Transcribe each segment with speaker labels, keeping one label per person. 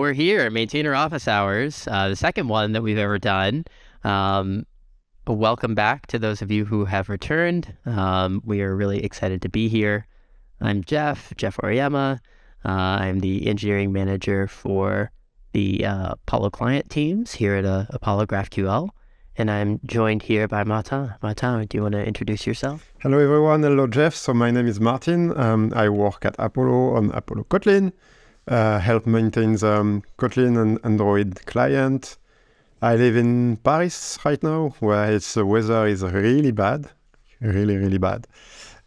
Speaker 1: We're here Maintainer Office Hours, uh, the second one that we've ever done. Um, welcome back to those of you who have returned. Um, we are really excited to be here. I'm Jeff, Jeff Auriemma. Uh, I'm the engineering manager for the uh, Apollo client teams here at uh, Apollo GraphQL. And I'm joined here by Martin. Martin, do you want to introduce yourself?
Speaker 2: Hello, everyone. Hello, Jeff. So, my name is Martin. Um, I work at Apollo on Apollo Kotlin help maintain the um, Kotlin and Android client. I live in Paris right now, where its the weather is really bad, really, really bad.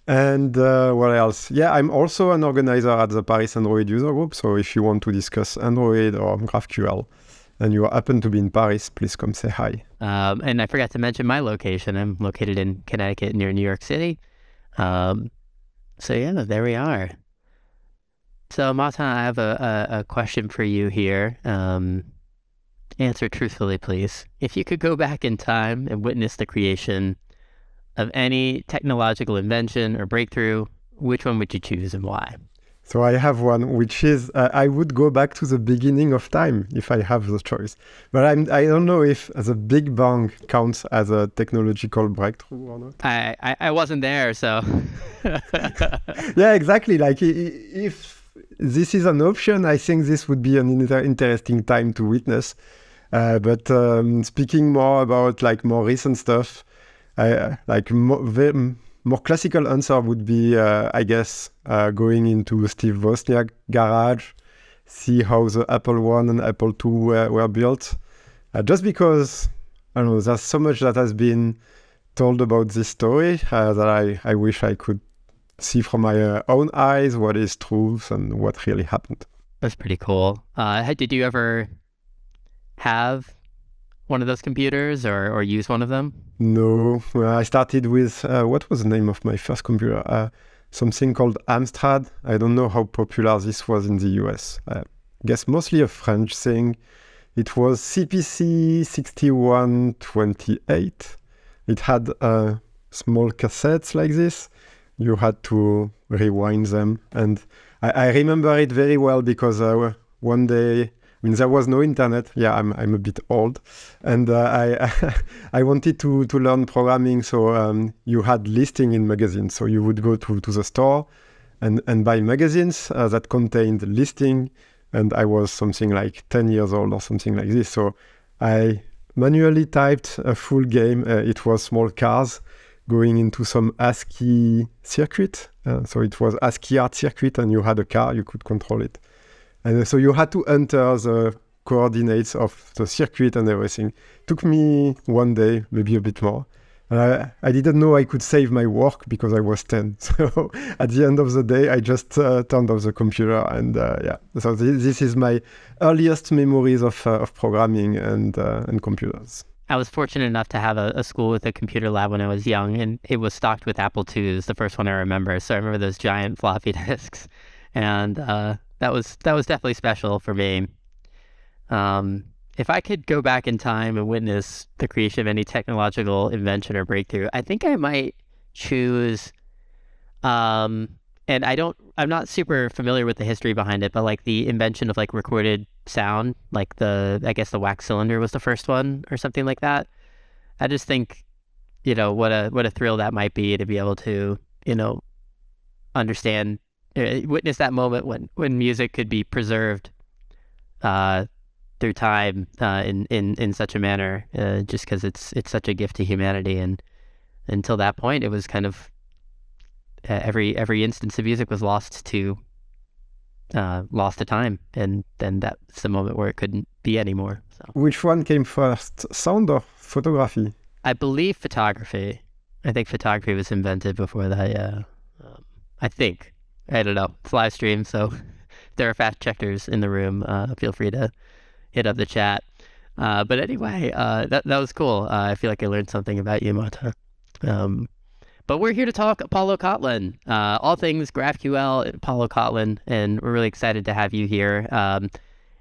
Speaker 2: And uh, what else? Yeah, I'm also an organizer at the Paris Android user group. So if you want to discuss Android or GraphQL, and you happen to be in Paris, please come say hi.
Speaker 1: Um, and I forgot to mention my location. I'm located in Connecticut near New York City. Um, so yeah, there we are. So, Martin, I have a, a, a question for you here. Um, answer truthfully, please. If you could go back in time and witness the creation of any technological invention or breakthrough, which one would you choose and why?
Speaker 2: So I have one, which is uh, I would go back to the beginning of time if I have the choice. But I'm I don't know if the Big Bang counts as a technological breakthrough or not.
Speaker 1: I I, I wasn't there, so.
Speaker 2: yeah, exactly. Like if this is an option. I think this would be an inter- interesting time to witness. Uh, but um, speaking more about like more recent stuff, I, like more, more classical answer would be, uh, I guess, uh, going into Steve Wozniak garage, see how the Apple One and Apple Two were, were built. Uh, just because I don't know, there's so much that has been told about this story uh, that I, I wish I could see from my uh, own eyes what is truth and what really happened.
Speaker 1: That's pretty cool. Uh, did you ever have one of those computers or, or use one of them?
Speaker 2: No. I started with uh, what was the name of my first computer? Uh, something called Amstrad. I don't know how popular this was in the US. I guess mostly a French thing. It was CPC 6128. It had uh, small cassettes like this you had to rewind them. And I, I remember it very well because uh, one day, I mean, there was no internet. Yeah, I'm, I'm a bit old. And uh, I, I wanted to, to learn programming. So um, you had listing in magazines. So you would go to, to the store and, and buy magazines uh, that contained listing. And I was something like 10 years old or something like this. So I manually typed a full game. Uh, it was small cars going into some ASCII circuit. Uh, so it was ASCII art circuit, and you had a car, you could control it. And so you had to enter the coordinates of the circuit and everything. took me one day, maybe a bit more. Uh, I didn't know I could save my work because I was 10. So at the end of the day, I just uh, turned off the computer. And uh, yeah, so this, this, is my earliest memories of, uh, of programming and, uh, and computers.
Speaker 1: I was fortunate enough to have a, a, school with a computer lab when I was young, and it was stocked with Apple IIs, the first one I remember. So I remember those giant floppy disks, and uh, that was that was definitely special for me. Um, if I could go back in time and witness the creation of any technological invention or breakthrough, I think I might choose um, and I don't, I'm not super familiar with the history behind it, but like the invention of like recorded sound, like the, I guess the wax cylinder was the first one or something like that. I just think, you know, what a, what a thrill that might be to be able to, you know, understand, uh, witness that moment when, when music could be preserved, uh, through time, uh, in, in, in such a manner, uh, just because it's, it's such a gift to humanity. And until that point, it was kind of, uh, every every instance of music was lost to uh, lost to time, and then that's the moment where it couldn't be anymore. So.
Speaker 2: Which one came first, sound or photography?
Speaker 1: I believe photography. I think photography was invented before that. Yeah, um, I think. I don't know. It's live stream, so there are fact checkers in the room. Uh, feel free to hit up the chat. Uh, but anyway, uh, that that was cool. Uh, I feel like I learned something about you, Martin. Um, but we're here to talk Apollo Kotlin, uh, all things GraphQL, Apollo Kotlin, and we're really excited to have you here. Um,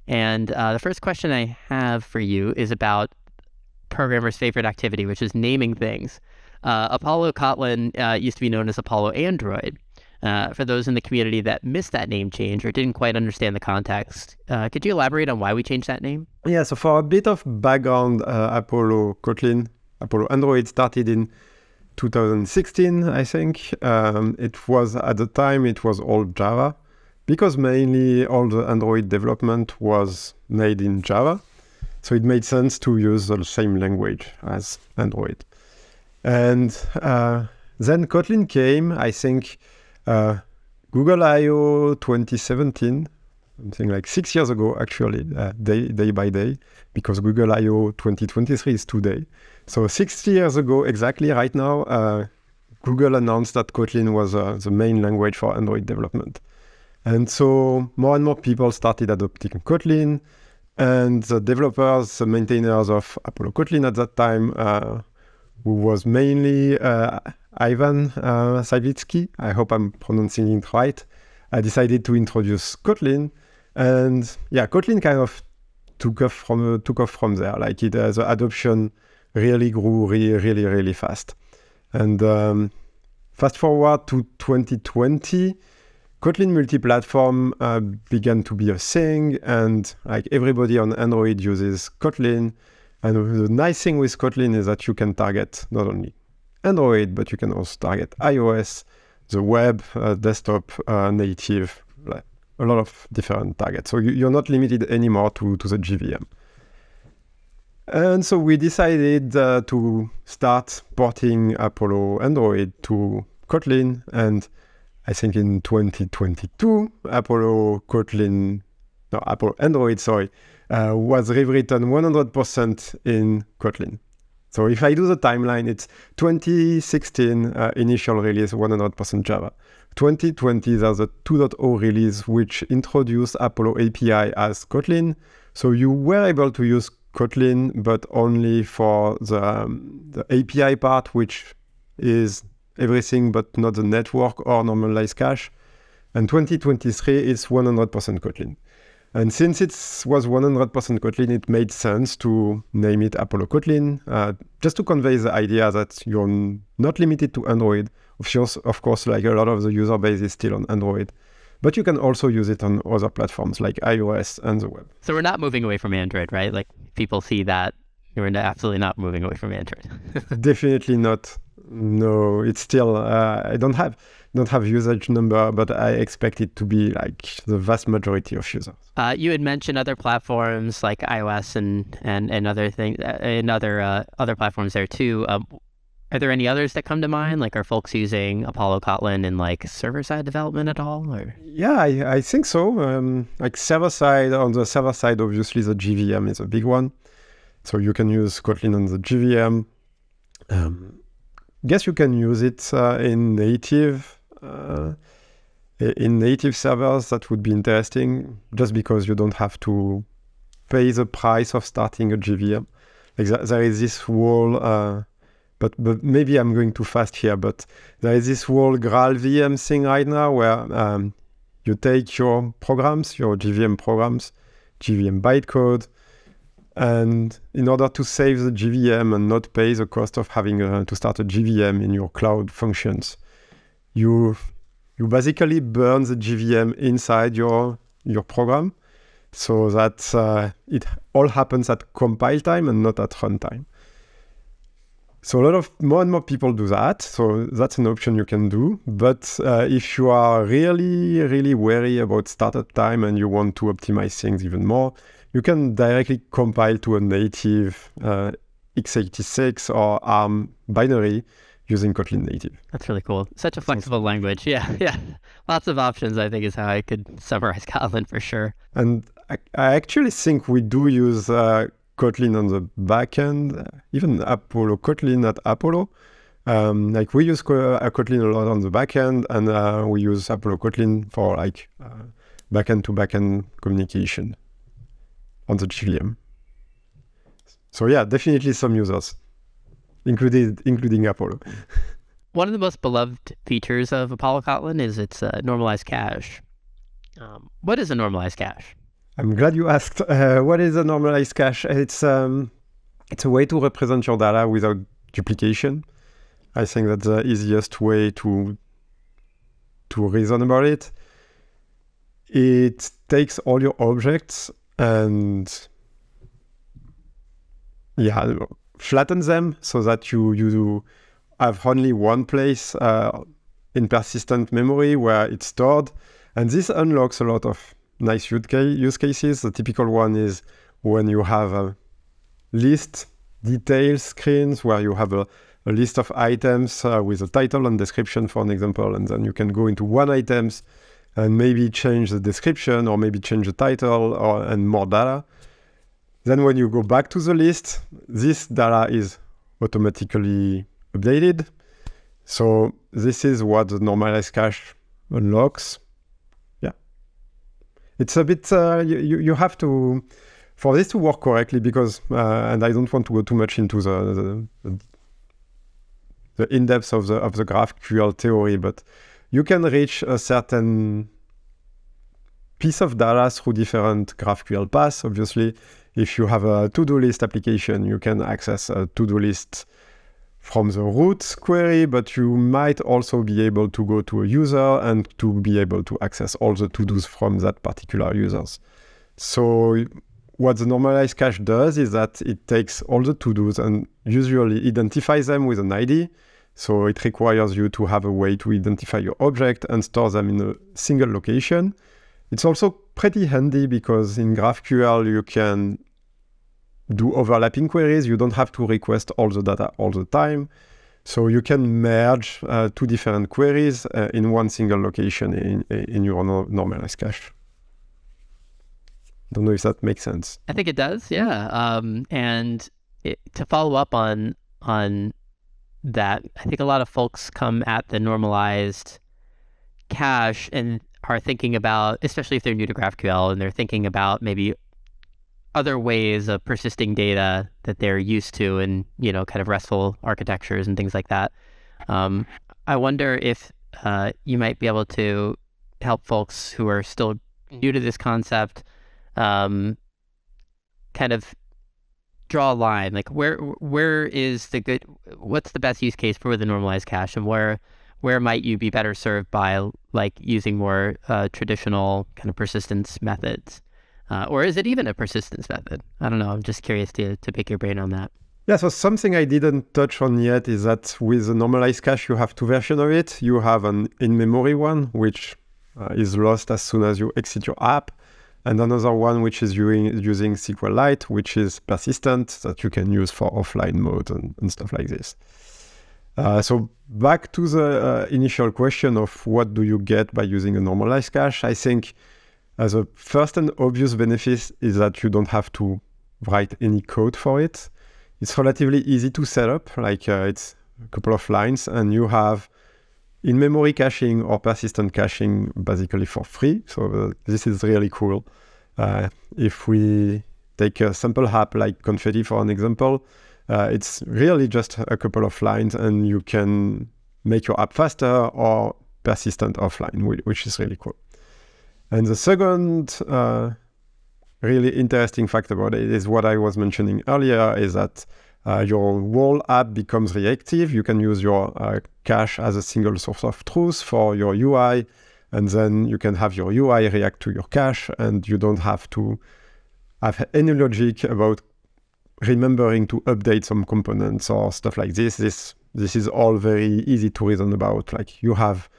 Speaker 1: and uh, the first question I have for you is about programmer's favorite activity, which is naming things. Uh, Apollo Kotlin uh, used to be known as Apollo Android. Uh, for those in the community that missed that name change or didn't quite understand the context, uh, could you elaborate on why we changed that name?
Speaker 2: Yeah, so for a bit of background, Apollo Kotlin, Apollo Android started in 2016, I think. Um, it was at the time it was all Java because mainly all the Android development was made in Java. So it made sense to use the same language as Android. And uh, then Kotlin came, I think, uh, Google I/O 2017, something like six years ago, actually, uh, day day by day, because Google I/O 2023 is today. So 60 years ago, exactly right now, uh, Google announced that Kotlin was uh, the main language for Android development. And so more and more people started adopting Kotlin. And the developers, the maintainers of Apollo Kotlin at that time, uh, who was mainly uh, Ivan uh, Savytskyi, I hope I'm pronouncing it right, I decided to introduce Kotlin. And yeah, Kotlin kind of took off from took off from there. Like it, uh, the adoption really grew really, really, really fast. And um, fast forward to 2020, Kotlin multi-platform uh, began to be a thing, and like everybody on Android uses Kotlin. And the nice thing with Kotlin is that you can target not only Android, but you can also target iOS, the web, uh, desktop, uh, native, like a lot of different targets. So you, are not limited anymore to, to the JVM. And so we decided uh, to start porting Apollo Android to Kotlin. And I think in 2022, Apollo Kotlin, no, Apollo Android, sorry, uh, was rewritten 100% in Kotlin. So if I do the timeline, it's 2016 uh, initial release 100% Java. 2020 there's a 2.0 release which introduced Apollo API as Kotlin. So you were able to use Kotlin, but only for the, um, the API part, which is everything but not the network or normalized cache. And 2023 is 100% Kotlin. And since it was 100% Kotlin, it made sense to name it Apollo Kotlin, uh, just to convey the idea that you're not limited to Android. Of course, of course, like a lot of the user base is still on Android, but you can also use it on other platforms like iOS and the web.
Speaker 1: So we're not moving away from Android, right? Like people see that we're absolutely not moving away from Android.
Speaker 2: Definitely not. No, it's still. Uh, I don't have don't have usage number, but I expect it to be like the vast majority of users.
Speaker 1: Uh, you had mentioned other platforms like iOS and and, and other things uh, and other uh, other platforms there too. Um, are there any others that come to mind? Like, are folks using Apollo Kotlin in like server side development at all? Or
Speaker 2: yeah, I, I think so. Um, like server side on the server side, obviously the JVM is a big one. So you can use Kotlin on the JVM. Um, guess you can use it uh, in native uh, in native servers, that would be interesting just because you don't have to pay the price of starting a JVM. Like there is this whole, uh, but but maybe I'm going too fast here. But there is this whole GraalVM thing right now where um, you take your programs, your JVM programs, JVM bytecode, and in order to save the JVM and not pay the cost of having a, to start a JVM in your cloud functions, you you basically burn the JVM inside your your program so that uh, it all happens at compile time and not at runtime. So a lot of more and more people do that. So that's an option you can do. But uh, if you are really, really wary about startup time and you want to optimize things even more, you can directly compile to a native uh, x86 or ARM binary using Kotlin native.
Speaker 1: That's really cool. Such a flexible language. Yeah, yeah. Lots of options, I think, is how I could summarize Kotlin for sure.
Speaker 2: And I, I actually think we do use uh, Kotlin on the backend, even Apollo Kotlin at Apollo. Um, like we use uh, Kotlin a lot on the backend, and uh, we use Apollo Kotlin for like uh, backend to backend communication on the JVM. So yeah, definitely some users including including Apollo.
Speaker 1: One of the most beloved features of Apollo Kotlin is its uh, normalized cache. Um, what is a normalized cache?
Speaker 2: I'm glad you asked. Uh, what is a normalized cache? It's um, it's a way to represent your data without duplication. I think that's the easiest way to to reason about it, it takes all your objects and yeah, flatten them so that you you have only one place uh, in persistent memory where it's stored, and this unlocks a lot of nice use cases. The typical one is when you have a list details screens where you have a, a list of items uh, with a title and description, for an example, and then you can go into one items and maybe change the description or maybe change the title or and more data. Then when you go back to the list, this data is automatically updated. So this is what the normalized cache unlocks. It's a bit, uh, you, you have to, for this to work correctly, because, uh, and I don't want to go too much into the, the, the in-depth of the, of the GraphQL theory, but you can reach a certain piece of data through different GraphQL paths. Obviously, if you have a to-do list application, you can access a to-do list from the root query, but you might also be able to go to a user and to be able to access all the to-dos from that particular users. So what the normalized cache does is that it takes all the to-dos and usually identifies them with an ID so it requires you to have a way to identify your object and store them in a single location. It's also pretty handy because in GraphQL you can do overlapping queries. You don't have to request all the data all the time. So you can merge uh, two different queries uh, in one single location in, in your no normalized cache. Don't know if that makes sense.
Speaker 1: I think it does, yeah. Um, and it, to follow up on on that I think a lot of folks come at the normalized cache and are thinking about, especially if they're new to GraphQL and they're thinking about maybe other ways of persisting data that they're used to in, you know, kind of RESTful architectures and things like that. Um, I wonder if uh, you might be able to help folks who are still new to this concept um, kind of draw a line? Like where where is the good? What's the best use case for the normalized cache, and where where might you be better served by like using more uh, traditional kind of persistence methods, uh, or is it even a persistence method? I don't know. I'm just curious to to pick your brain on that.
Speaker 2: Yeah, so something I didn't touch on yet is that with the normalized cache, you have two versions of it. You have an in-memory one, which uh, is lost as soon as you exit your app and another one which is using, using SQLite, which is persistent that you can use for offline mode and, and stuff like this. Uh, so back to the uh, initial question of what do you get by using a normalized cache, I think as a first and obvious benefit is that you don't have to write any code for it. It's relatively easy to set up, like uh, it's a couple of lines, and you have in-memory caching or persistent caching basically for free. So uh, this is really cool. Uh, if we take a simple app like Confetti for an example, uh, it's really just a couple of lines and you can make your app faster or persistent offline, which is really cool. And the second uh, really interesting fact about it is what I was mentioning earlier is that uh, your whole app becomes reactive. You can use your uh, cache as a single source of truth for your UI, and then you can have your UI react to your cache, and you don't have to have any logic about remembering to update some components or stuff like this. This this is all very easy to reason about. Like you have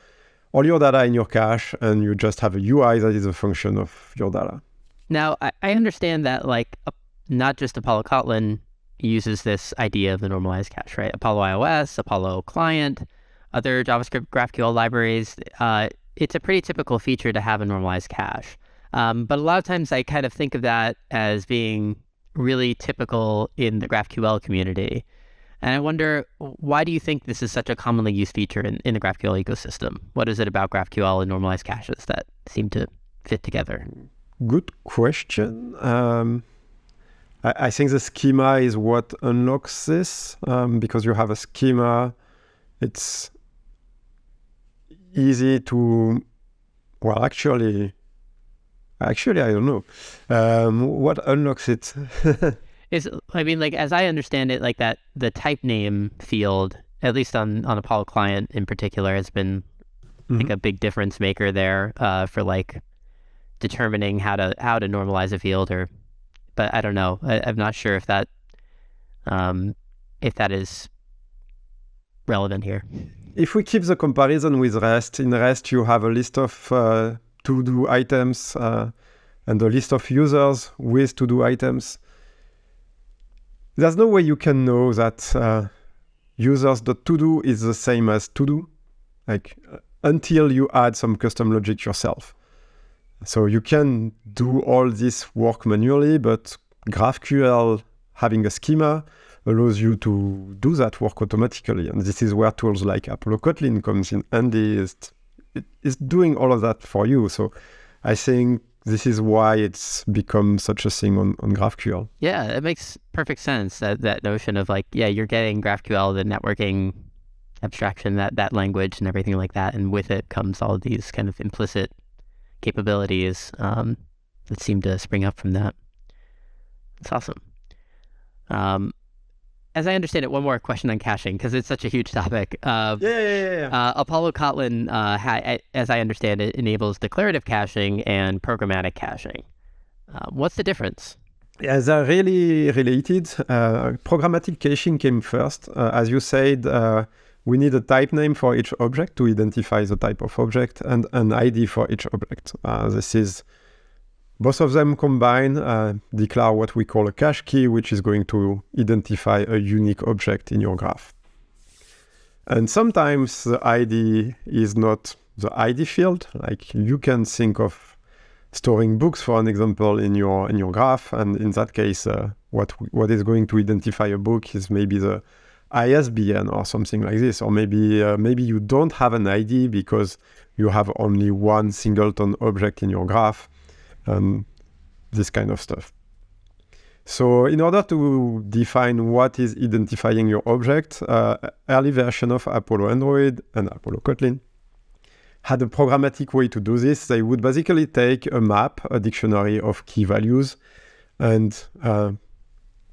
Speaker 2: all your data in your cache, and you just have a UI that is a function of your data.
Speaker 1: Now, I, understand that like not just Apollo Kotlin uses this idea of the normalized cache, right? Apollo iOS, Apollo Client, other JavaScript GraphQL libraries. Uh, it's a pretty typical feature to have a normalized cache. Um, but a lot of times I kind of think of that as being really typical in the GraphQL community. And I wonder, why do you think this is such a commonly used feature in, in the GraphQL ecosystem? What is it about GraphQL and normalized caches that seem to fit together?
Speaker 2: Good question. Um, I, I, think the schema is what unlocks this um, because you have a schema. It's easy to, well, actually, actually, I don't know. Um, what unlocks it?
Speaker 1: is I mean, like as I understand it, like that the type name field, at least on on Apollo client in particular, has been I think a big difference maker there uh, for like determining how to how to normalize a field or but I don't know. I, I'm not sure if that um, if that is relevant here.
Speaker 2: If we keep the comparison with REST, in REST you have a list of uh, to-do items uh, and a list of users with to-do items. There's no way you can know that uh, users.todo is the same as to-do, like uh, until you add some custom logic yourself. So you can do all this work manually, but GraphQL having a schema allows you to do that work automatically. And this is where tools like Apollo Kotlin comes in handy. Is it is doing all of that for you. So I think this is why it's become such a thing on, on GraphQL.
Speaker 1: Yeah, it makes perfect sense. That that notion of like, yeah, you're getting GraphQL, the networking abstraction, that that language and everything like that, and with it comes all these kind of implicit capabilities um, that seem to spring up from that. It's awesome. Um, as I understand it, one more question on caching because it's such a huge topic. Uh,
Speaker 2: yeah, yeah, yeah. yeah.
Speaker 1: Uh, Apollo Kotlin, uh, ha- as I understand it, enables declarative caching and programmatic caching. Uh, what's the difference?
Speaker 2: Yeah, they're really related. Uh, programmatic caching came first. Uh, as you said, we need a type name for each object to identify the type of object and an ID for each object. this is both of them combine uh, declare what we call a cache key, which is going to identify a unique object in your graph. And sometimes the ID is not the ID field. Like you can think of storing books, for an example, in your in your graph, and in that case, uh, what what is going to identify a book is maybe the ISBN or something like this, or maybe uh, maybe you don't have an ID because you have only one singleton object in your graph um, this kind of stuff. So in order to define what is identifying your object, uh, early version of Apollo Android and Apollo Kotlin had a programmatic way to do this. They would basically take a map, a dictionary of key values, and uh,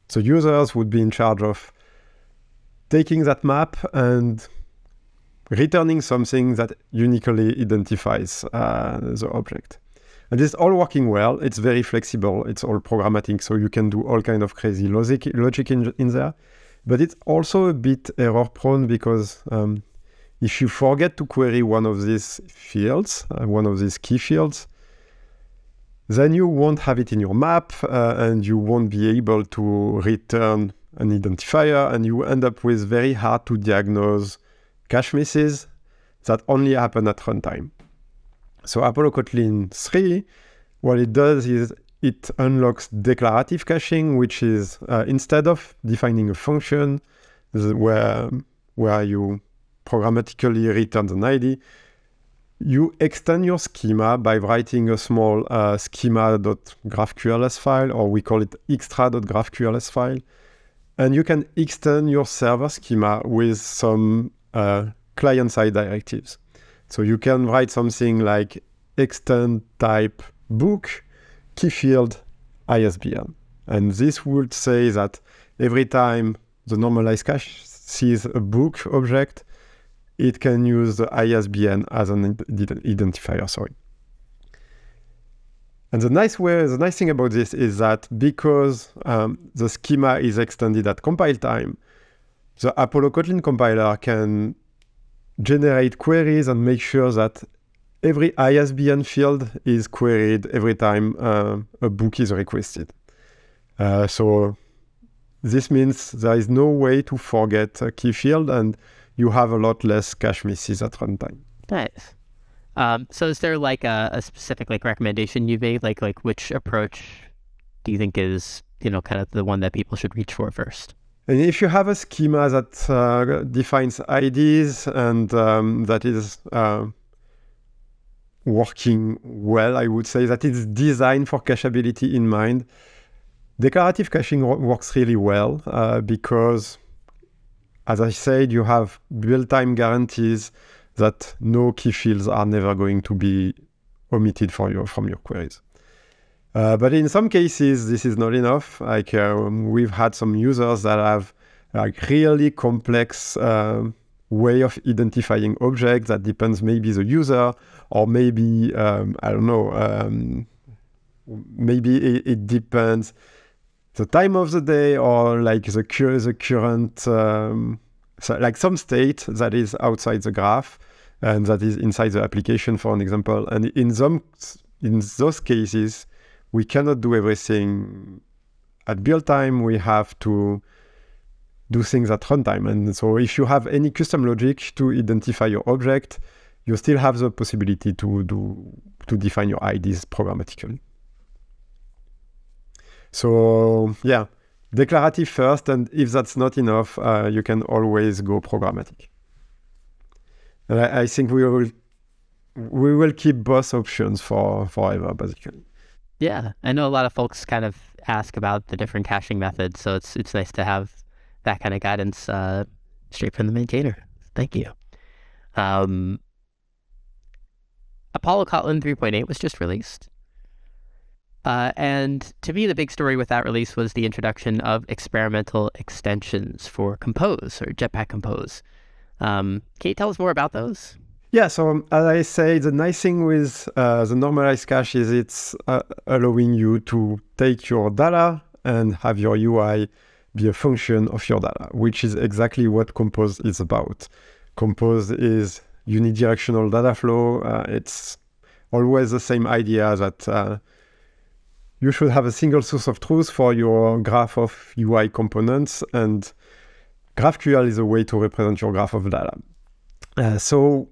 Speaker 2: the users would be in charge of taking that map and returning something that uniquely identifies uh, the object. And it's all working well. It's very flexible. It's all programmatic, so you can do all kind of crazy logic logic in, in there. But it's also a bit error prone because um, if you forget to query one of these fields, uh, one of these key fields, then you won't have it in your map uh, and you won't be able to return an identifier and you end up with very hard to diagnose cache misses that only happen at runtime. So Apollo Kotlin 3, what it does is it unlocks declarative caching, which is uh, instead of defining a function where, where you programmatically return an ID, you extend your schema by writing a small uh, schema.graphqls file, or we call it extra.graphqls file. And you can extend your server schema with some uh, client-side directives. So you can write something like extend type book key field ISBN. And this would say that every time the normalized cache sees a book object, it can use the ISBN as an identifier. Sorry. And the nice way, the nice thing about this is that because um, the schema is extended at compile time, the Apollo Kotlin compiler can generate queries and make sure that every ISBN field is queried every time uh, a book is requested. Uh, so this means there is no way to forget a key field and you have a lot less cache misses at runtime.
Speaker 1: Nice. Um, so is there like a, a, specific like recommendation you made, like like which approach do you think is you know kind of the one that people should reach for first?
Speaker 2: And if you have a schema that uh, defines IDs and um, that is uh, working well, I would say that it's designed for cacheability in mind. Declarative caching works really well uh, because, as I said, you have build-time guarantees that no key fields are never going to be omitted for you, from your queries. Uh, but in some cases, this is not enough. Like um, we've had some users that have like really complex uh, way of identifying objects that depends maybe the user or maybe um, I don't know um, maybe it, it, depends the time of the day or like the, the current um, so like some state that is outside the graph and that is inside the application for an example and in some in those cases we cannot do everything at build time we have to do things at runtime. And so if you have any custom logic to identify your object, you still have the possibility to do to define your IDs programmatically. So yeah, declarative first, and if that's not enough, uh, you can always go programmatic. And I, I, think we will we will keep both options for forever, basically.
Speaker 1: Yeah, I know a lot of folks kind of ask about the different caching methods, so it's it's nice to have that kind of guidance uh, straight from the maintainer. Thank you. Um, Apollo Kotlin 3.8 was just released. Uh, and to me, the big story with that release was the introduction of experimental extensions for Compose or Jetpack Compose. Um, can you tell us more about those?
Speaker 2: Yeah, so um, as I say, the nice thing with uh, the normalized cache is it's uh, allowing you to take your data and have your UI be a function of your data, which is exactly what Compose is about. Compose is unidirectional data flow. Uh, it's always the same idea that uh, you should have a single source of truth for your graph of UI components, and GraphQL is a way to represent your graph of data. Uh, so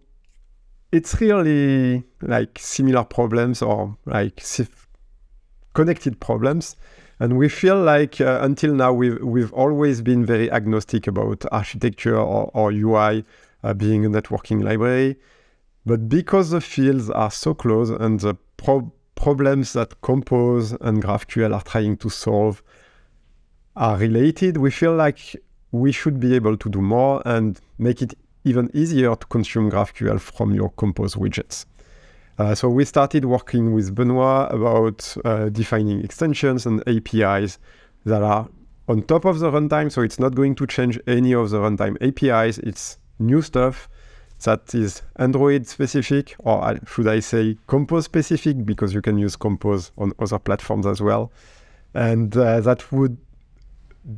Speaker 2: it's really like similar problems or like connected problems and we feel like uh, until now we've, we've always been very agnostic about architecture or, or UI uh, being a networking library. But because the fields are so close and the pro- problems that Compose and GraphQL are trying to solve are related, we feel like we should be able to do more and make it even easier to consume GraphQL from your Compose widgets. Uh, so we started working with Benoit about uh, defining extensions and APIs that are on top of the runtime. So it's not going to change any of the runtime APIs. It's new stuff that is Android specific, or should I say Compose specific, because you can use Compose on other platforms as well. And uh, that would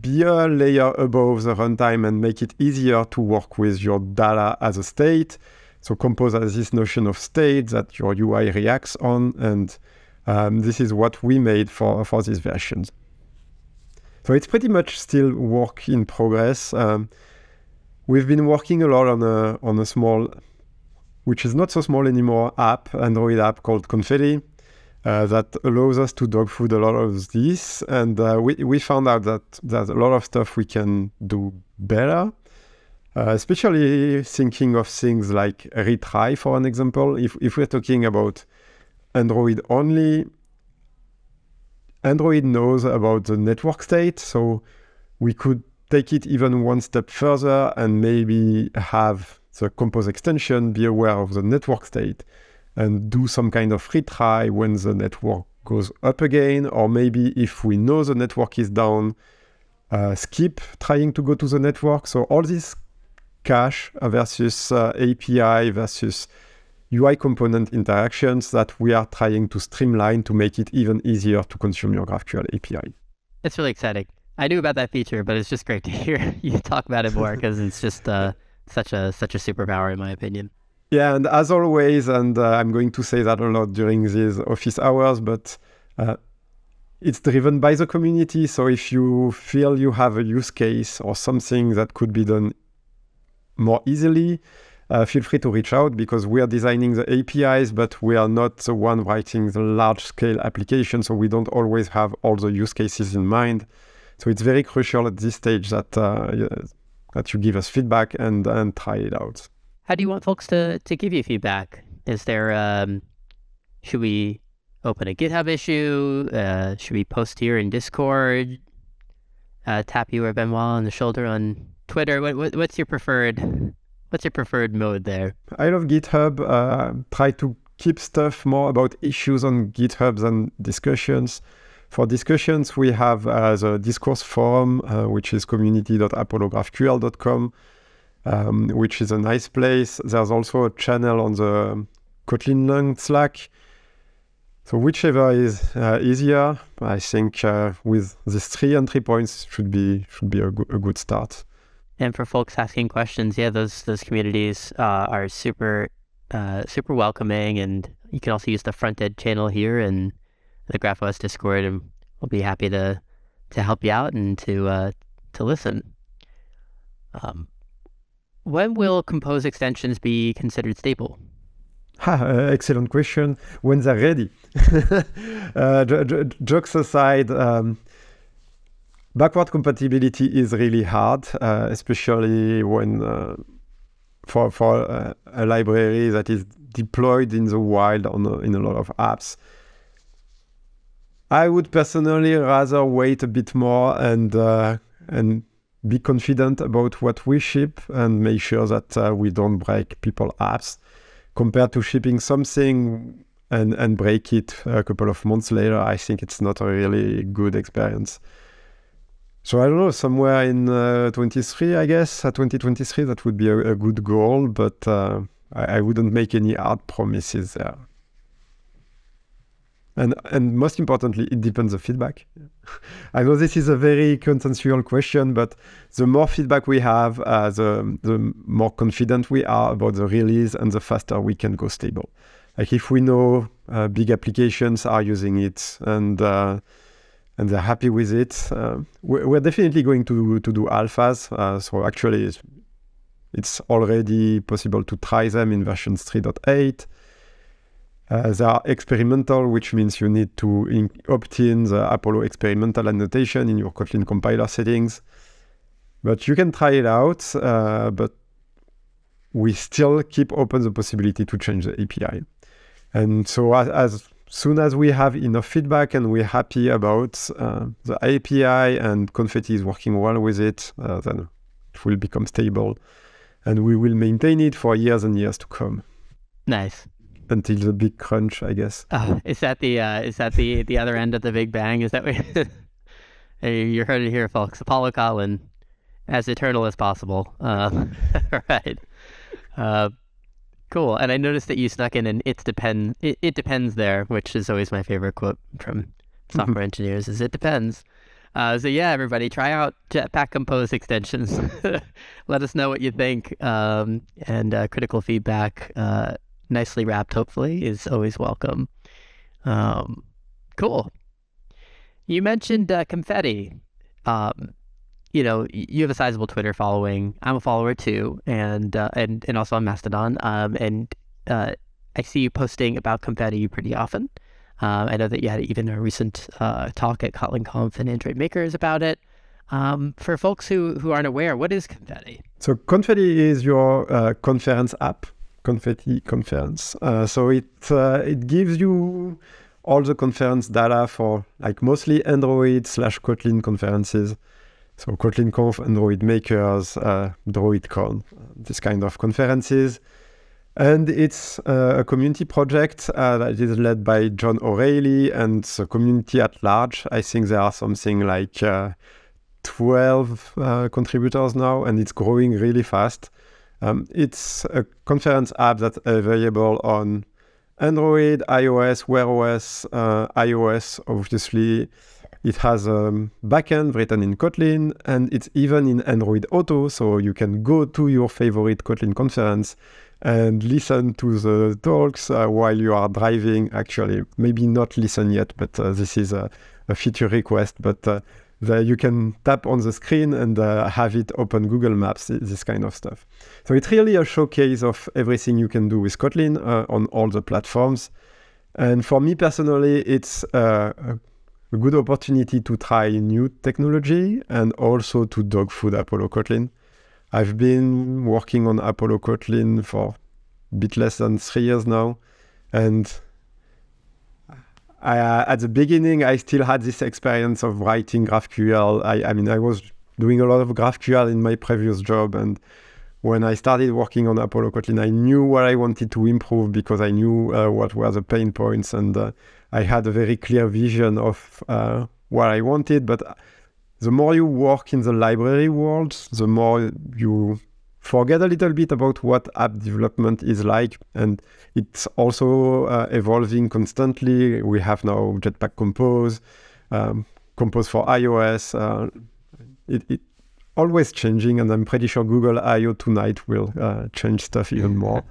Speaker 2: be a layer above the runtime and make it easier to work with your data as a state so Compose has this notion of state that your UI reacts on, and um, this is what we made for, for these versions. So it's pretty much still work in progress. Um, we've been working a lot on a, on a small, which is not so small anymore, app, Android app called Confetti. Uh, that allows us to dog food a lot of this. And uh, we, we found out that there's a lot of stuff we can do better. Uh, especially thinking of things like retry, for an example. If, if we're talking about Android only, Android knows about the network state, so we could take it even one step further and maybe have the Compose extension be aware of the network state and do some kind of retry when the network goes up again, or maybe if we know the network is down, uh, skip trying to go to the network. So all these cache versus uh, API versus UI component interactions that we are trying to streamline to make it even easier to consume your GraphQL API.
Speaker 1: It's really exciting. I knew about that feature, but it's just great to hear you talk about it more because it's just uh, such a such a superpower in my opinion.
Speaker 2: Yeah, and as always, and uh, I'm going to say that a lot during these office hours, but uh, it's driven by the community. So if you feel you have a use case or something that could be done more easily, uh, feel free to reach out because we are designing the APIs, but we are not the one writing the large scale application. So we don't always have all the use cases in mind. So it's very crucial at this stage that uh, that you give us feedback and and try it out.
Speaker 1: How do you want folks to to give you feedback? Is there um, should we open a GitHub issue? Uh, should we post here in Discord? Uh, tap you or Benoit on the shoulder on Twitter. What, what, what's your preferred what's your preferred mode there?
Speaker 2: I love GitHub. Uh, try to keep stuff more about issues on GitHub than discussions. For discussions, we have uh, the discourse forum, uh, which is community.apollographql.com. um, which is a nice place. There's also a channel on the Kotlin Slack. So whichever is uh, easier, I think uh, with these three entry points should be should be a, go- a good start.
Speaker 1: And for folks asking questions, yeah, those those communities uh, are super uh, super welcoming, and you can also use the Frontend channel here and the GraphOS Discord, and we'll be happy to to help you out and to uh, to listen. Um, when will compose extensions be considered stable?
Speaker 2: Ha, uh, excellent question. When they're ready. uh, j- j- jokes aside, um, backward compatibility is really hard, uh, especially when uh, for for uh, a library that is deployed in the wild on a, in a lot of apps. I would personally rather wait a bit more and uh, and be confident about what we ship and make sure that uh, we don't break people apps compared to shipping something and and break it a couple of months later i think it's not a really good experience. So i don't know somewhere in uh, 23 i guess at 2023 that would be a, a good goal but uh, I, I wouldn't make any hard promises there and and most importantly it depends on feedback. I know this is a very consensual question but the more feedback we have uh, the the more confident we are about the release and the faster we can go stable. Like if we know uh, big applications are using it and uh, and they're happy with it uh, we're, we're, definitely going to to do alphas. Uh, so actually it's, it's already possible to try them in versions 3.8 uh, they are experimental, which means you need to opt in the Apollo experimental annotation in your Kotlin compiler settings. But you can try it out, uh, but we still keep open the possibility to change the API. And so as, as soon as we have enough feedback and we're happy about uh, the API and Confetti is working well with it, uh, then it will become stable and we will maintain it for years and years to come.
Speaker 1: Nice
Speaker 2: until the big crunch, I guess.
Speaker 1: Uh, is that the uh, is that the the other end of the Big Bang? Is that what you heard it here, folks? Apollo Kotlin, as eternal as possible. Uh, right. Uh, cool. And I noticed that you snuck in an "it depends." It, it depends there, which is always my favorite quote from software engineers. Is it depends. Uh, so yeah, everybody, try out Jetpack Compose extensions. Let us know what you think, um, and uh, critical feedback uh, nicely wrapped, hopefully, is always welcome. Um, cool. You mentioned uh, confetti. Um, you know, you have a sizable Twitter following. I'm a follower too, and uh, and and also on Mastodon. Um, and uh, I see you posting about confetti pretty often. Uh, I know that you had even a recent uh, talk at Kotlin Conf and Android Makers about it. Um, for folks who, who aren't aware, what is Confetti?
Speaker 2: So Confetti is your uh, conference app Confetti conference. Uh, so it uh, it gives you all the conference data for like mostly Android slash Kotlin conferences. So Kotlin Conf, Android Makers, uh, DroidCon, this kind of conferences. And it's uh, a community project uh, that is led by John O'Reilly and the community at large. I think there are something like uh, 12 uh, contributors now, and it's growing really fast. Um, it's a conference app that's available on Android, iOS, Wear OS, uh, iOS, obviously. It has a backend written in Kotlin, and it's even in Android Auto, so you can go to your favorite Kotlin conference and listen to the talks uh, while you are driving. Actually, maybe not listen yet, but uh, this is a, a, feature request. But uh, that you can tap on the screen and uh, have it open Google Maps, this kind of stuff. So it's really a showcase of everything you can do with Kotlin uh, on all the platforms. And for me personally, it's uh, a good opportunity to try new technology and also to dog food Apollo Kotlin. I've been working on Apollo Kotlin for a bit less than three years now. And I, uh, at the beginning, I still had this experience of writing GraphQL. I, I mean, I was doing a lot of GraphQL in my previous job, and when I started working on Apollo Kotlin, I knew what I wanted to improve because I knew uh, what were the pain points, and uh, I had a very clear vision of uh, what I wanted. But the more you work in the library world, the more you forget a little bit about what app development is like. And it's also uh, evolving constantly. We have now Jetpack Compose, um, Compose for iOS. Uh, it, it, always changing, and I'm pretty sure Google I/O tonight will uh, change stuff even more.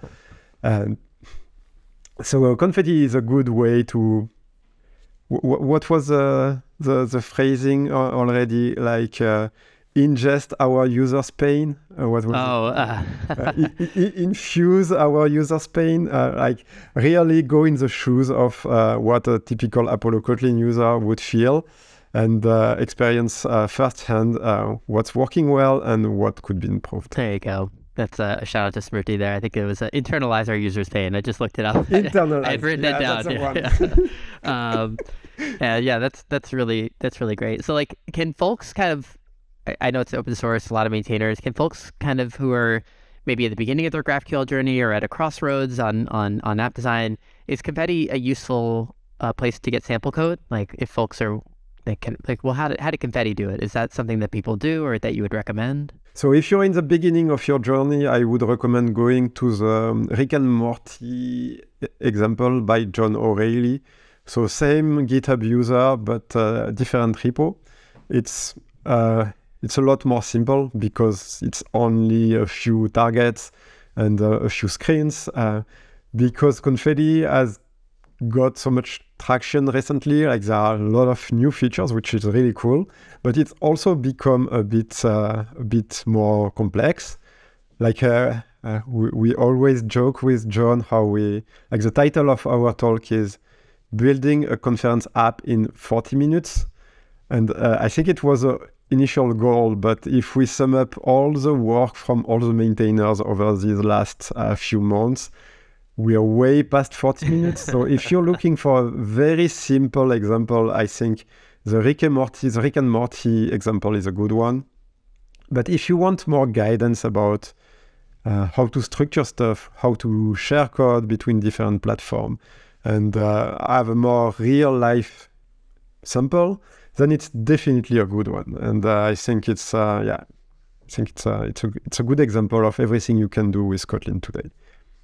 Speaker 2: so uh, Confetti is a good way to. W- what was the the phrasing already? Like uh, ingest our users' pain.
Speaker 1: Uh, what was oh,
Speaker 2: uh. uh, infuse our users' pain. Uh, like really go in the shoes of uh, what a typical Apollo Kotlin user would feel, and uh, experience firsthand what's working well and what could be improved.
Speaker 1: There you go. That's a shout out to Smriti there. I think it was internalize our users' pain. I just looked it up.
Speaker 2: Internalize.
Speaker 1: I've written
Speaker 2: yeah,
Speaker 1: it down. Yeah. um, yeah, yeah, that's that's really that's really great. So like, can folks kind of I know it's open source, a lot of maintainers. Can folks kind of who are maybe at the beginning of their GraphQL journey or at a crossroads on on on app design, is Confetti a useful uh, place to get sample code? Like if folks are they can like, well, how did how did Confetti do it? Is that something that people do or that you would recommend?
Speaker 2: So if you're in the beginning of your journey, I would recommend going to the um, Rick and Morty example by John O'Reilly. So same GitHub user but uh, different repo. It's uh, it's a lot more simple because it's only a few targets and uh, a few screens. Uh, because Confetti has got so much traction recently, like there are a lot of new features, which is really cool. But it's also become a bit uh, a bit more complex. Like uh, uh, we, we always joke with John how we like the title of our talk is building a conference app in 40 minutes. And uh, I think it was a initial goal, but if we sum up all the work from all the maintainers over these last uh, few months, we are way past 40 minutes. so if you're looking for a very simple example, I think the Rick and Morty, the Rick and Morty example is a good one. But if you want more guidance about uh, how to structure stuff, how to share code between different platforms, and uh, have a more real life sample, then it's definitely a good one. And uh, I think it's uh, yeah, I think it's a, it's a it's a good example of everything you can do with Kotlin today.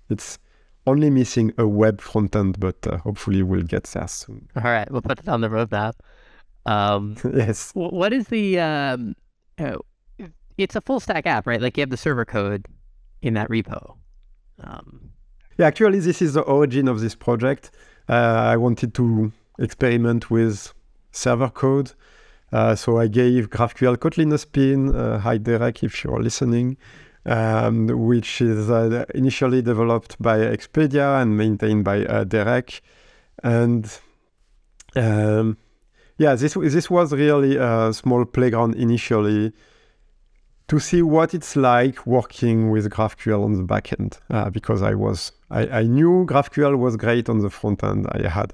Speaker 2: It's only missing a web front end, but uh, hopefully we'll get there soon.
Speaker 1: All right, we'll put it on the roadmap. Um,
Speaker 2: yes.
Speaker 1: What is the? Um, uh, it's a full stack app, right? Like you have the server code in that repo. Um,
Speaker 2: yeah, actually, this is the origin of this project. Uh, I wanted to experiment with server code. Uh, so I gave GraphQL Kotlin a spin. Uh, hi, Derek, if you're listening, um, which is uh, initially developed by Expedia and maintained by uh, Derek. And um, yeah, this this was really a small playground initially to see what it's like working with GraphQL on the backend. Uh, because I was I, I knew GraphQL was great on the front end. I had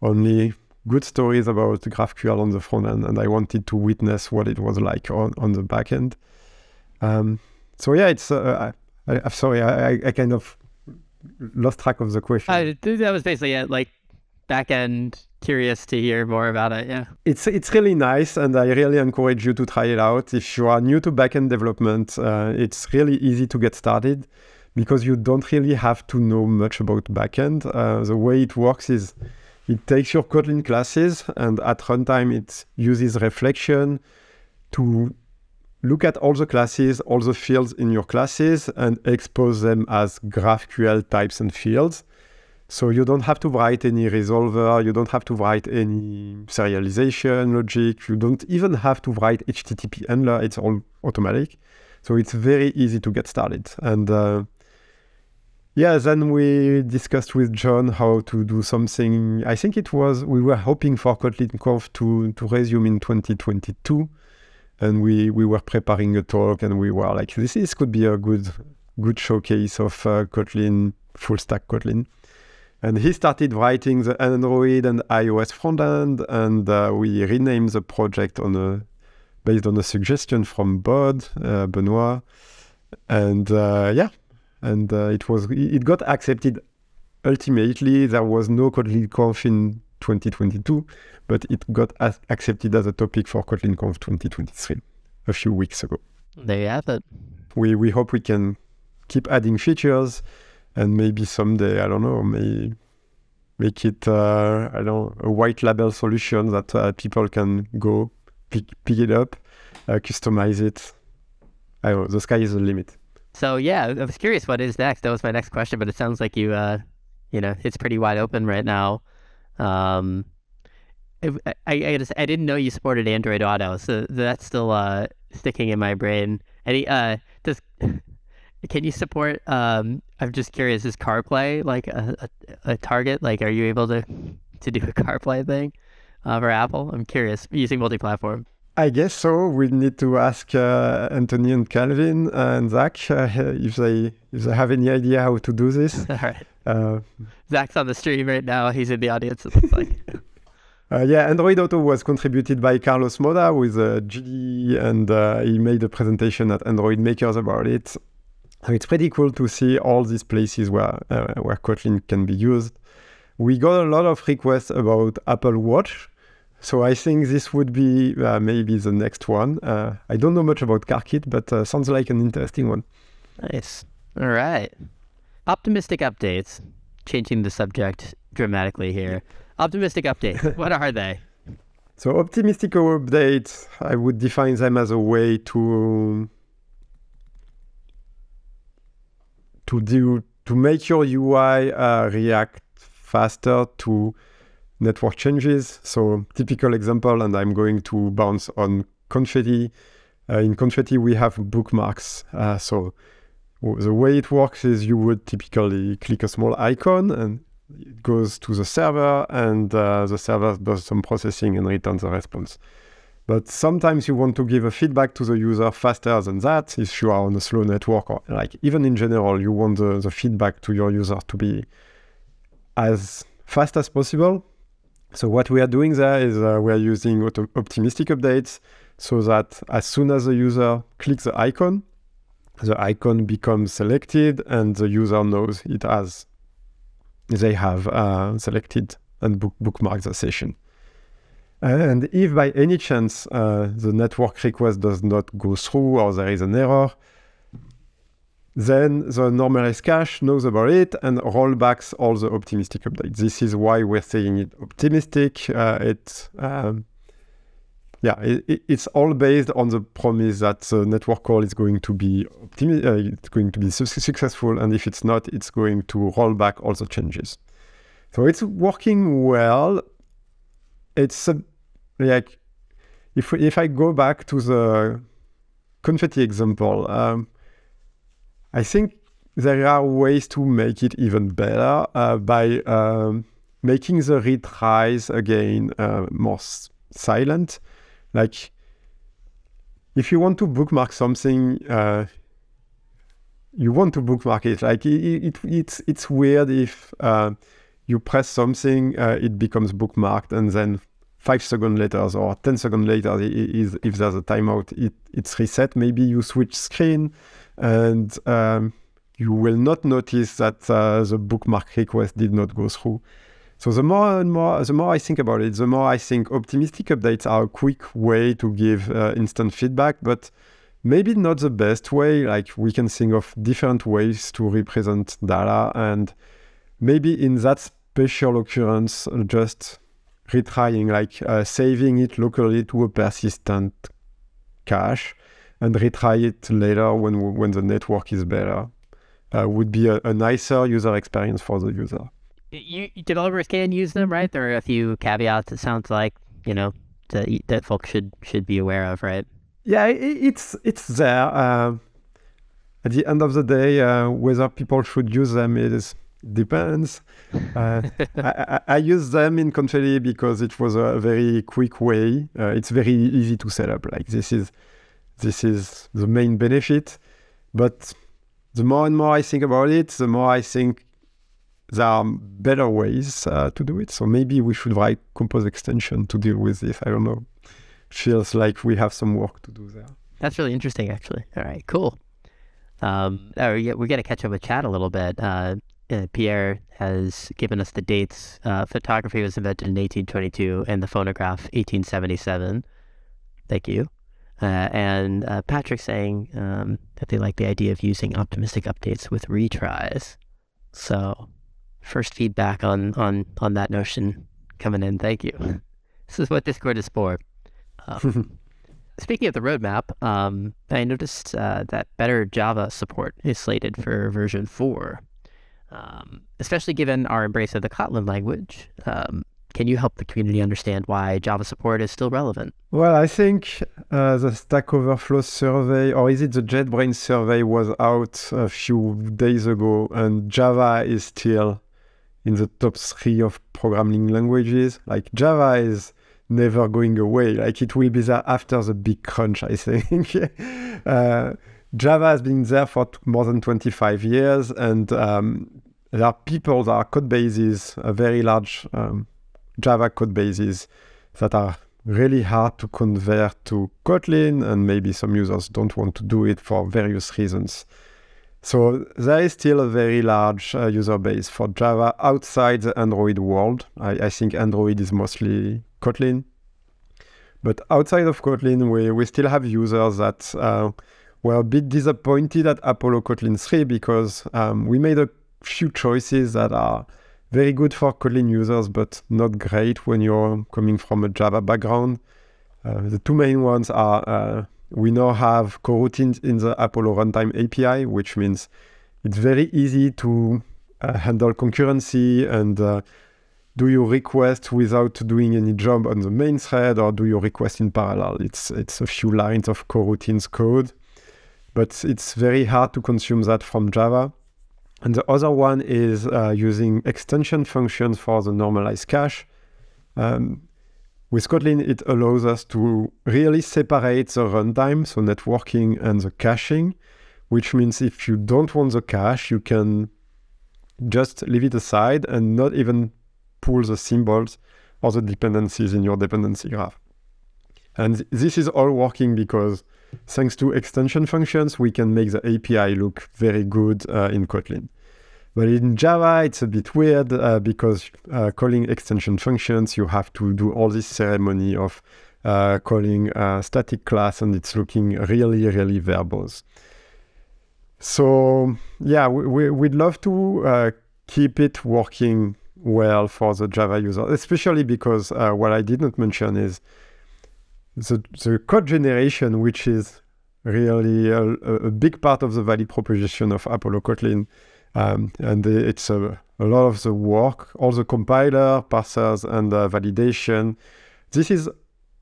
Speaker 2: only good stories about GraphQL on the front end, and I wanted to witness what it was like on, on the back end. Um, so yeah, it's. Uh, I, am sorry, I, I kind of lost track of the question.
Speaker 1: I, that was basically it. Like back end, curious to hear more about it. Yeah,
Speaker 2: it's it's really nice, and I really encourage you to try it out. If you are new to back end development, uh, it's really easy to get started because you don't really have to know much about backend. Uh, the way it works is it takes your Kotlin classes and at runtime it uses reflection to look at all the classes, all the fields in your classes and expose them as GraphQL types and fields. So you don't have to write any resolver, you don't have to write any serialization logic, you don't even have to write HTTP handler, it's all automatic. So it's very easy to get started. And uh, yeah, then we discussed with John how to do something. I think it was we were hoping for Kotlin Conf to to resume in 2022, and we we were preparing a talk, and we were like, this is could be a good good showcase of uh, Kotlin full stack Kotlin. And he started writing the Android and iOS front end, and uh, we renamed the project on a based on a suggestion from Bod uh, Benoit, and uh, yeah, and uh, it was it got accepted. Ultimately, there was no Kotlin Conf in 2022, but it got as accepted as a topic for Kotlin Conf 2023 a few weeks ago.
Speaker 1: There you have it.
Speaker 2: We we hope we can keep adding features, and maybe someday I don't know, may make it uh, I don't a white label solution that uh, people can go pick pick it up, uh, customize it. I don't know. The sky is the limit.
Speaker 1: So yeah, I was curious what is next. That was my next question, but it sounds like you, uh, you know, it's pretty wide open right now. Um, I, I, just, I didn't know you supported Android Auto, so that's still uh, sticking in my brain. Any uh, does can you support? Um, I'm just curious. Is CarPlay like a, a, a target? Like, are you able to to do a CarPlay thing uh, for Apple? I'm curious using multi-platform.
Speaker 2: I guess so. We need to ask uh, Anthony and Calvin and Zach uh, if they if they have any idea how to do this.
Speaker 1: All right. Uh, Zach's on the stream right now. He's in the audience. It looks like.
Speaker 2: Uh, yeah, Android Auto was contributed by Carlos Mota with uh, GD, and uh, he made a presentation at Android Makers about it. So it's pretty cool to see all these places where uh, where Kotlin can be used. We got a lot of requests about Apple Watch, so I think this would be uh, maybe the next one. Uh, I don't know much about CarKit, but sounds like an interesting one.
Speaker 1: Nice. All right. Optimistic updates. Changing the subject dramatically here. Optimistic updates. what are they?
Speaker 2: So optimistic updates, I would define them as a way to to do to make your UI uh, react faster to network changes. So typical example, and I'm going to bounce on Confetti. Uh, in Confetti, we have bookmarks. Uh, so the way it works is you would typically click a small icon and it goes to the server and uh, the server does some processing and returns a response. But sometimes you want to give a feedback to the user faster than that if you are on a slow network or like even in general, you want the, the feedback to your user to be as fast as possible. So what we are doing there is uh, we are using auto- optimistic updates so that as soon as the user clicks the icon, the icon becomes selected and the user knows it has they have uh, selected and book, bookmarked the session. And if by any chance uh, the network request does not go through or there is an error, then the normalized cache knows about it and rollbacks all the optimistic updates. This is why we're saying it optimistic. Uh, it, um, yeah, it, it's all based on the promise that the network call is going to be optimi- uh, it's going to be su- successful, and if it's not, it's going to roll back all the changes. So it's working well. It's like if if I go back to the confetti example, um, I think there are ways to make it even better uh, by um, making the retries again uh, more s- silent. Like if you want to bookmark something, uh, you want to bookmark it. Like it, it it's it's weird if uh, you press something, uh, it becomes bookmarked, and then five seconds later or 10 seconds later, if there's a timeout, it, it's reset. Maybe you switch screen and um, you will not notice that uh, the bookmark request did not go through. So the more and more, the more I think about it, the more I think optimistic updates are a quick way to give uh, instant feedback, but maybe not the best way. Like we can think of different ways to represent data, and maybe in that special occurrence, just retrying, like uh, saving it locally to a persistent cache and retry it later when when the network is better uh, would be a, a, nicer user experience for the user.
Speaker 1: You, developers can use them, right? There are a few caveats. It sounds like you know that that folks should should be aware of, right?
Speaker 2: Yeah, it, it's it's there. Uh, at the end of the day, uh, whether people should use them is depends. Uh, I, I, use them in Confetti because it was a very quick way. Uh, it's very easy to set up. Like this is this is the main benefit. But the more and more I think about it, the more I think there are better ways uh, to do it. So maybe we should write compose extension to deal with this. I don't know. Feels like we have some work to do there.
Speaker 1: That's really interesting, actually. All right, cool. Um, oh, yeah, we got to catch up with Chad a little bit. Uh, uh, Pierre has given us the dates. Uh, photography was invented in 1822 and the phonograph 1877. Thank you. Uh, and uh, Patrick saying um, that they like the idea of using optimistic updates with retries. So, first feedback on on on that notion coming in. Thank you. This is what Discord is for. Um, speaking of the roadmap, um, I noticed uh, that better Java support is slated for version four. Um, especially given our embrace of the Kotlin language, um, can you help the community understand why Java support is still relevant?
Speaker 2: Well, I think uh, the Stack Overflow survey, or is it the JetBrains survey, was out a few days ago, and Java is still in the top three of programming languages. Like Java is never going away. Like it will be there after the big crunch, I think. uh, Java has been there for more than 25 years, and um, there are people, there are code bases, a very large um, Java code bases that are really hard to convert to Kotlin, and maybe some users don't want to do it for various reasons. So there is still a very large uh, user base for Java outside the Android world. I, I, think Android is mostly Kotlin. But outside of Kotlin, we, we still have users that uh, were a bit disappointed at Apollo Kotlin 3 because um, we made a few choices that are very good for Kotlin users, but not great when you're coming from a Java background. Uh, the two main ones are uh, we now have coroutines in the Apollo Runtime API, which means it's very easy to uh, handle concurrency and uh, do your request without doing any job on the main thread or do your request in parallel. It's, it's a few lines of coroutines code, but it's very hard to consume that from Java. And the other one is uh, using extension functions for the normalized cache. Um, with Kotlin, it allows us to really separate the runtime, so networking and the caching, which means if you don't want the cache, you can just leave it aside and not even pull the symbols or the dependencies in your dependency graph. And this is all working because thanks to extension functions, we can make the API look very good uh, in Kotlin. But in Java, it's a bit weird uh, because uh, calling extension functions, you have to do all this ceremony of uh, calling a static class, and it's looking really, really verbose. So yeah, we, would love to uh, keep it working well for the Java user, especially because uh, what I did not mention is the, the code generation, which is really a, a big part of the value proposition of Apollo Kotlin. Um, and it's a, a, lot of the work, all the compiler, parsers, and uh, validation. This is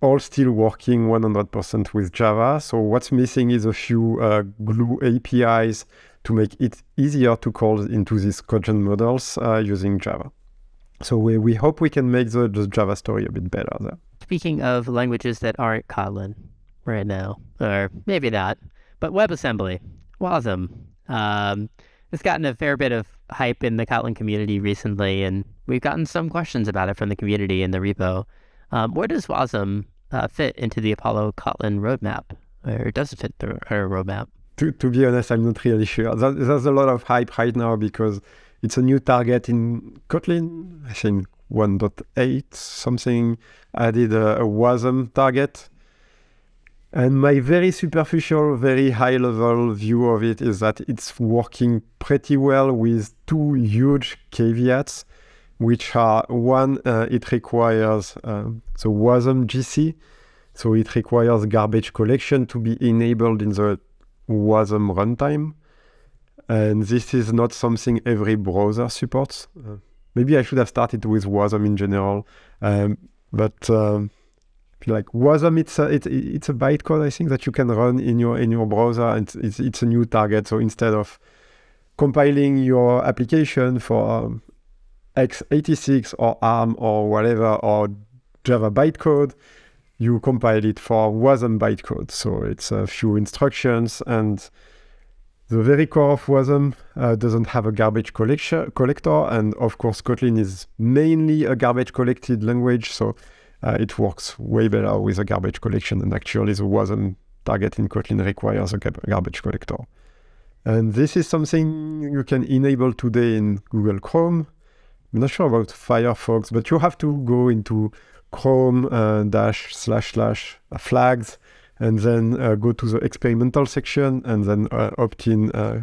Speaker 2: all still working 100% with Java. So what's missing is a few uh, glue APIs to make it easier to call into these codegen models uh, using Java. So we, we hope we can make the, the Java story a bit better there.
Speaker 1: Speaking of languages that aren't Kotlin right now, or maybe not, but WebAssembly, Wasm. Um, it's gotten a fair bit of hype in the Kotlin community recently, and we've gotten some questions about it from the community in the repo. Um, where does WASM uh, fit into the Apollo Kotlin roadmap, or does it fit the roadmap?
Speaker 2: To, to be honest, I'm not really sure. There's a lot of hype right now because it's a new target in Kotlin. I think 1.8 something added a, a WASM target and my very superficial, very high level view of it is that it's working pretty well with two huge caveats, which are one, uh, it requires uh, the WASM GC. So it requires garbage collection to be enabled in the WASM runtime. And this is not something every browser supports. Uh, maybe I should have started with WASM in general. Um, but um, like Wasm, it's a, it, it's a bytecode I think that you can run in your in your browser, and it's it's a new target. So instead of compiling your application for um, x86 or ARM or whatever or Java bytecode, you compile it for Wasm bytecode. So it's a few instructions and the very core of Wasm uh, doesn't have a garbage collector, and of course Kotlin is mainly a garbage collected language. So uh, it works way better with a garbage collection. And actually, the WASM target in Kotlin requires a garbage collector. And this is something you can enable today in Google Chrome. I'm not sure about Firefox, but you have to go into Chrome uh, dash slash slash flags and then uh, go to the experimental section and then uh, opt in uh,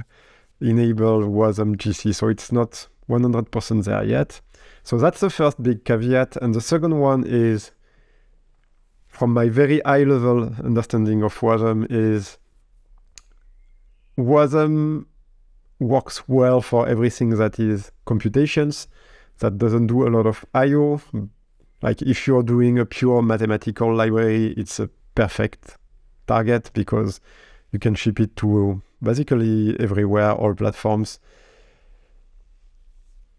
Speaker 2: enable WASM GC. So it's not 100% there yet. So that's the first big caveat. And the second one is from my very high level understanding of WASM is WASM works well for everything that is computations that doesn't do a lot of IO. Like if you're doing a pure mathematical library, it's a perfect target because you can ship it to basically everywhere, all platforms.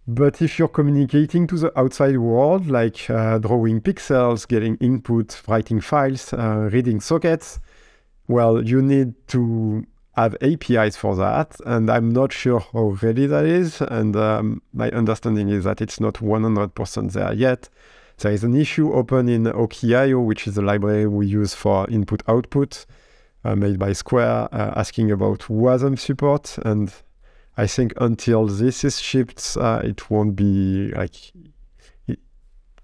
Speaker 2: But if you're communicating to the outside world, like uh, drawing pixels, getting input, writing files, uh, reading sockets, well, you need to have APIs for that. And I'm not sure how ready that is. And um, my understanding is that it's not 100% there yet. There is an issue open in OKIO, which is a library we use for input output uh, made by Square, uh, asking about WASM support. And I think until this is shipped, uh, it won't be like it,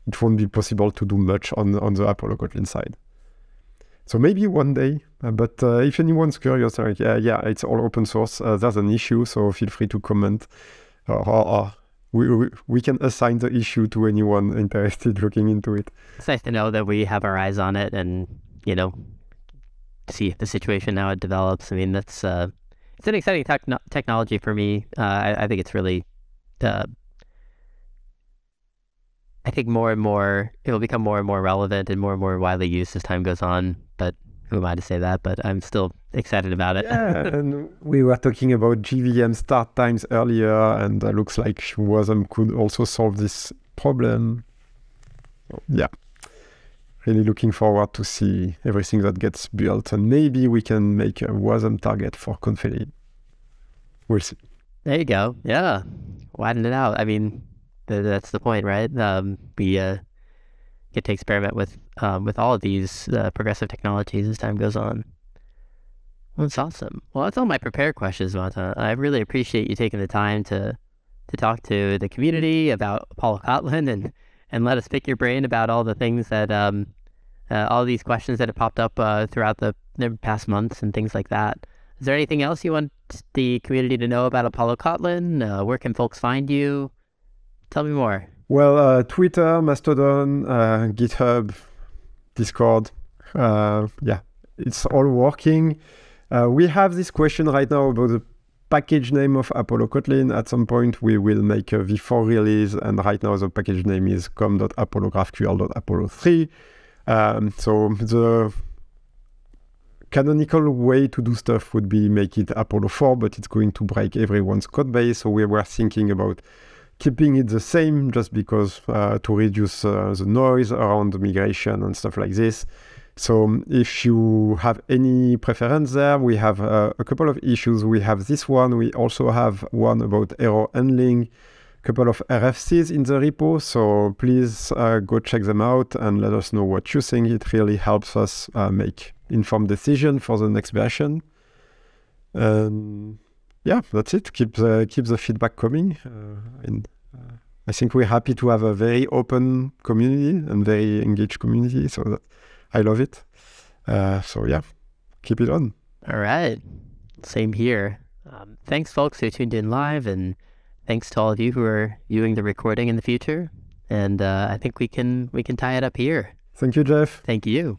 Speaker 2: it, won't be possible to do much on on the Apollo Kotlin side. So maybe one day, uh, but uh, if anyone's curious, like, yeah, yeah, it's all open source. Uh, there's an issue, so feel free to comment, or, or, or we, we, can assign the issue to anyone interested looking into it.
Speaker 1: It's nice to know that we have our eyes on it, and you know, see the situation now it develops. I mean, that's uh, it's an exciting te- technology for me. Uh, I, I, think it's really, uh, I think more and more it will become more and more relevant and more and more widely used as time goes on. Who am I to say that? But I'm still excited about it.
Speaker 2: yeah, and we were talking about JVM start times earlier, and it looks like WASM could also solve this problem. Yeah really looking forward to see everything that gets built and maybe we can make a WASM target for Confetti. We'll see.
Speaker 1: There you go. Yeah. Widen it out. I mean, th- that's the point, right? Um, we uh, get to experiment with um, with all of these uh, progressive technologies as time goes on. Well, that's awesome. Well, that's all my prepared questions, Martin. I really appreciate you taking the time to to talk to the community about Apollo Kotlin and and let us pick your brain about all the things that um, uh, all these questions that have popped up uh, throughout the, the past months and things like that. Is there anything else you want the community to know about Apollo Kotlin? Uh, where can folks find you? Tell me more.
Speaker 2: Well, uh, Twitter, Mastodon, uh, GitHub, Discord. Uh, yeah, it's all working. we have this question right now about the package name of Apollo Kotlin. At some point, we will make a v4 release, and right now the package name is com.apollographql.apollo3. Um, so the canonical way to do stuff would be make it Apollo 4, but it's going to break everyone's code base. So we were thinking about keeping it the same just because uh, to reduce uh, the noise around the migration and stuff like this. So if you have any preference there, we have uh, a couple of issues. We have this one. We also have one about error handling, a couple of RFCs in the repo. So please uh, go check them out and let us know what you think. It really helps us uh, make informed decision for the next version. Um, yeah, that's it. Keep the keep the feedback coming. Uh, and I think we're happy to have a very open community and very engaged community. So that I love it. Uh, so yeah, keep it on.
Speaker 1: All right. Same here. Um, thanks, folks, who tuned in live, and thanks to all of you who are viewing the recording in the future. And uh, I think we can we can tie it up here.
Speaker 2: Thank you, Jeff.
Speaker 1: Thank you.